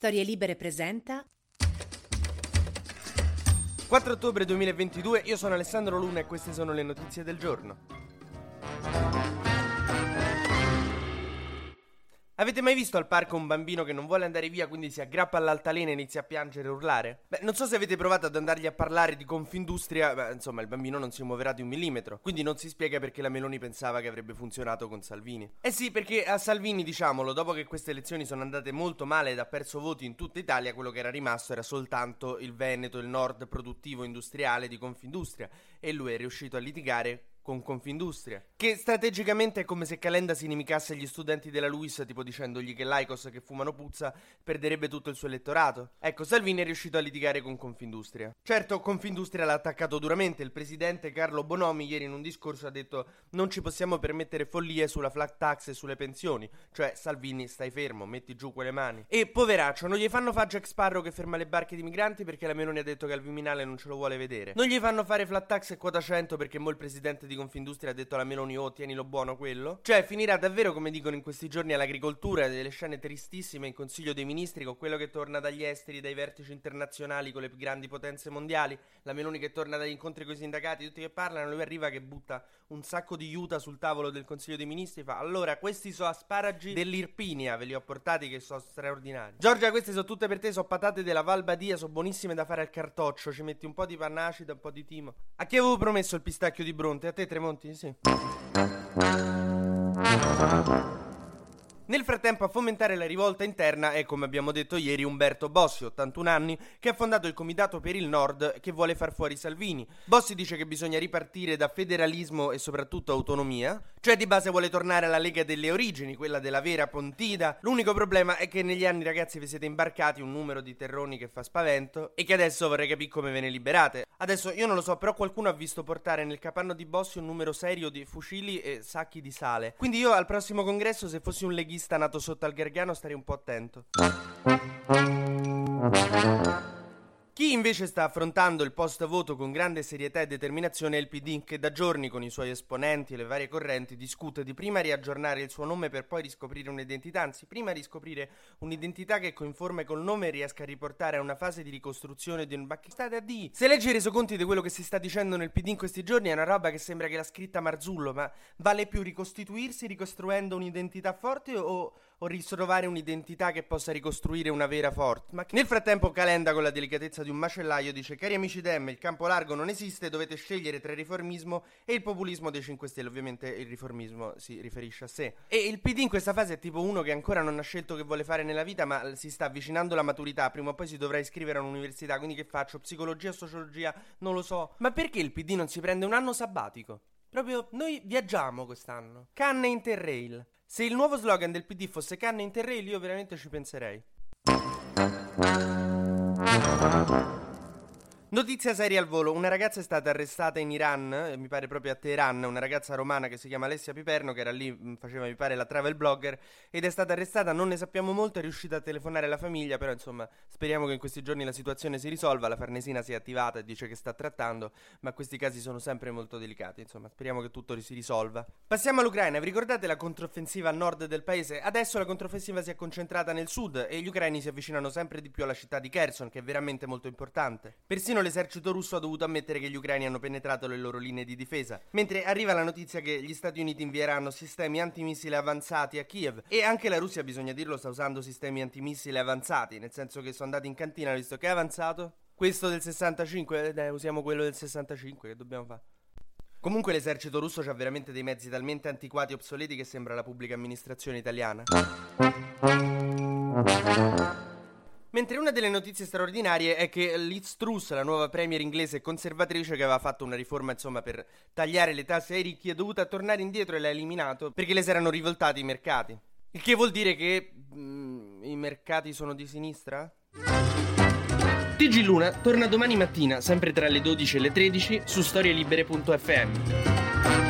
Storie Libere presenta 4 ottobre 2022, io sono Alessandro Luna e queste sono le notizie del giorno. Avete mai visto al parco un bambino che non vuole andare via, quindi si aggrappa all'altalena e inizia a piangere e urlare? Beh, non so se avete provato ad andargli a parlare di Confindustria, ma insomma il bambino non si muoverà di un millimetro, quindi non si spiega perché la Meloni pensava che avrebbe funzionato con Salvini. Eh sì, perché a Salvini, diciamolo, dopo che queste elezioni sono andate molto male ed ha perso voti in tutta Italia, quello che era rimasto era soltanto il Veneto, il nord produttivo industriale di Confindustria, e lui è riuscito a litigare con Confindustria. Che strategicamente è come se Calenda si inimicasse agli studenti della LUIS, tipo dicendogli che l'Aicos che fumano puzza perderebbe tutto il suo elettorato. Ecco, Salvini è riuscito a litigare con Confindustria. Certo, Confindustria l'ha attaccato duramente. Il presidente Carlo Bonomi ieri in un discorso ha detto non ci possiamo permettere follie sulla flat tax e sulle pensioni. Cioè, Salvini, stai fermo, metti giù quelle mani. E poveraccio, non gli fanno fare Jack Sparrow che ferma le barche di migranti perché la Meloni ha detto che al Viminale non ce lo vuole vedere. Non gli fanno fare flat tax e quota 100 perché mo il presidente di Confindustria ha detto alla Meloni oh tienilo buono quello. Cioè finirà davvero come dicono in questi giorni all'agricoltura delle scene tristissime in Consiglio dei Ministri con quello che torna dagli esteri, dai vertici internazionali con le grandi potenze mondiali, la Meloni che torna dagli incontri con i sindacati, tutti che parlano, lui arriva che butta un sacco di aiuta sul tavolo del Consiglio dei Ministri fa allora questi sono asparagi dell'Irpinia, ve li ho portati che sono straordinari. Giorgia queste sono tutte per te, sono patate della Val Badia, sono buonissime da fare al cartoccio, ci metti un po' di pannacida, un po' di timo. A chi avevo promesso il pistacchio di Bronte? A te Tremonti? Sì. Nel frattempo a fomentare la rivolta interna è, come abbiamo detto ieri, Umberto Bossi, 81 anni, che ha fondato il Comitato per il Nord che vuole far fuori Salvini. Bossi dice che bisogna ripartire da federalismo e soprattutto autonomia, cioè di base vuole tornare alla Lega delle origini, quella della vera Pontida. L'unico problema è che negli anni ragazzi vi siete imbarcati un numero di terroni che fa spavento e che adesso vorrei capire come ve ne liberate. Adesso io non lo so, però qualcuno ha visto portare nel capanno di Bossi un numero serio di fucili e sacchi di sale. Quindi io al prossimo congresso se fossi un leghista nato sotto al Gargano starei un po' attento. Chi invece sta affrontando il post voto con grande serietà e determinazione è il PD, che da giorni con i suoi esponenti e le varie correnti discute di prima riaggiornare il suo nome per poi riscoprire un'identità, anzi prima riscoprire un'identità che conforme col nome riesca a riportare a una fase di ricostruzione di un... Ma che state a di? Se leggi i resoconti di quello che si sta dicendo nel PD in questi giorni è una roba che sembra che l'ha scritta Marzullo, ma vale più ricostituirsi ricostruendo un'identità forte o o ritrovare un'identità che possa ricostruire una vera forte. Ma nel frattempo Calenda con la delicatezza di un macellaio dice cari amici Dem, il campo largo non esiste, dovete scegliere tra il riformismo e il populismo dei 5 Stelle. Ovviamente il riformismo si riferisce a sé. E il PD in questa fase è tipo uno che ancora non ha scelto che vuole fare nella vita, ma si sta avvicinando alla maturità, prima o poi si dovrà iscrivere a un'università, quindi che faccio? Psicologia, sociologia? Non lo so. Ma perché il PD non si prende un anno sabbatico? Proprio noi viaggiamo quest'anno. Canne Interrail. Se il nuovo slogan del PD fosse Canne Interrail, io veramente ci penserei. Notizia seria al volo, una ragazza è stata arrestata in Iran, eh, mi pare proprio a Teheran, una ragazza romana che si chiama Alessia Piperno, che era lì, mm, faceva mi pare la travel blogger, ed è stata arrestata, non ne sappiamo molto, è riuscita a telefonare alla famiglia, però insomma speriamo che in questi giorni la situazione si risolva, la Farnesina si è attivata e dice che sta trattando, ma questi casi sono sempre molto delicati, insomma speriamo che tutto si risolva. Passiamo all'Ucraina, vi ricordate la controffensiva a nord del paese? Adesso la controffensiva si è concentrata nel sud e gli ucraini si avvicinano sempre di più alla città di Kherson, che è veramente molto importante. Persino l'esercito russo ha dovuto ammettere che gli ucraini hanno penetrato le loro linee di difesa, mentre arriva la notizia che gli Stati Uniti invieranno sistemi antimissile avanzati a Kiev e anche la Russia, bisogna dirlo, sta usando sistemi antimissile avanzati, nel senso che sono andati in cantina visto che è avanzato. Questo del 65, eh, usiamo quello del 65, che dobbiamo fare? Comunque l'esercito russo ha veramente dei mezzi talmente antiquati e obsoleti che sembra la pubblica amministrazione italiana. Mentre una delle notizie straordinarie è che Liz Truss, la nuova premier inglese conservatrice che aveva fatto una riforma insomma per tagliare le tasse ai ricchi, è dovuta tornare indietro e l'ha eliminato perché le si erano rivoltati i mercati. Il che vuol dire che mm, i mercati sono di sinistra? TG Luna torna domani mattina, sempre tra le 12 e le 13, su storielibere.fm.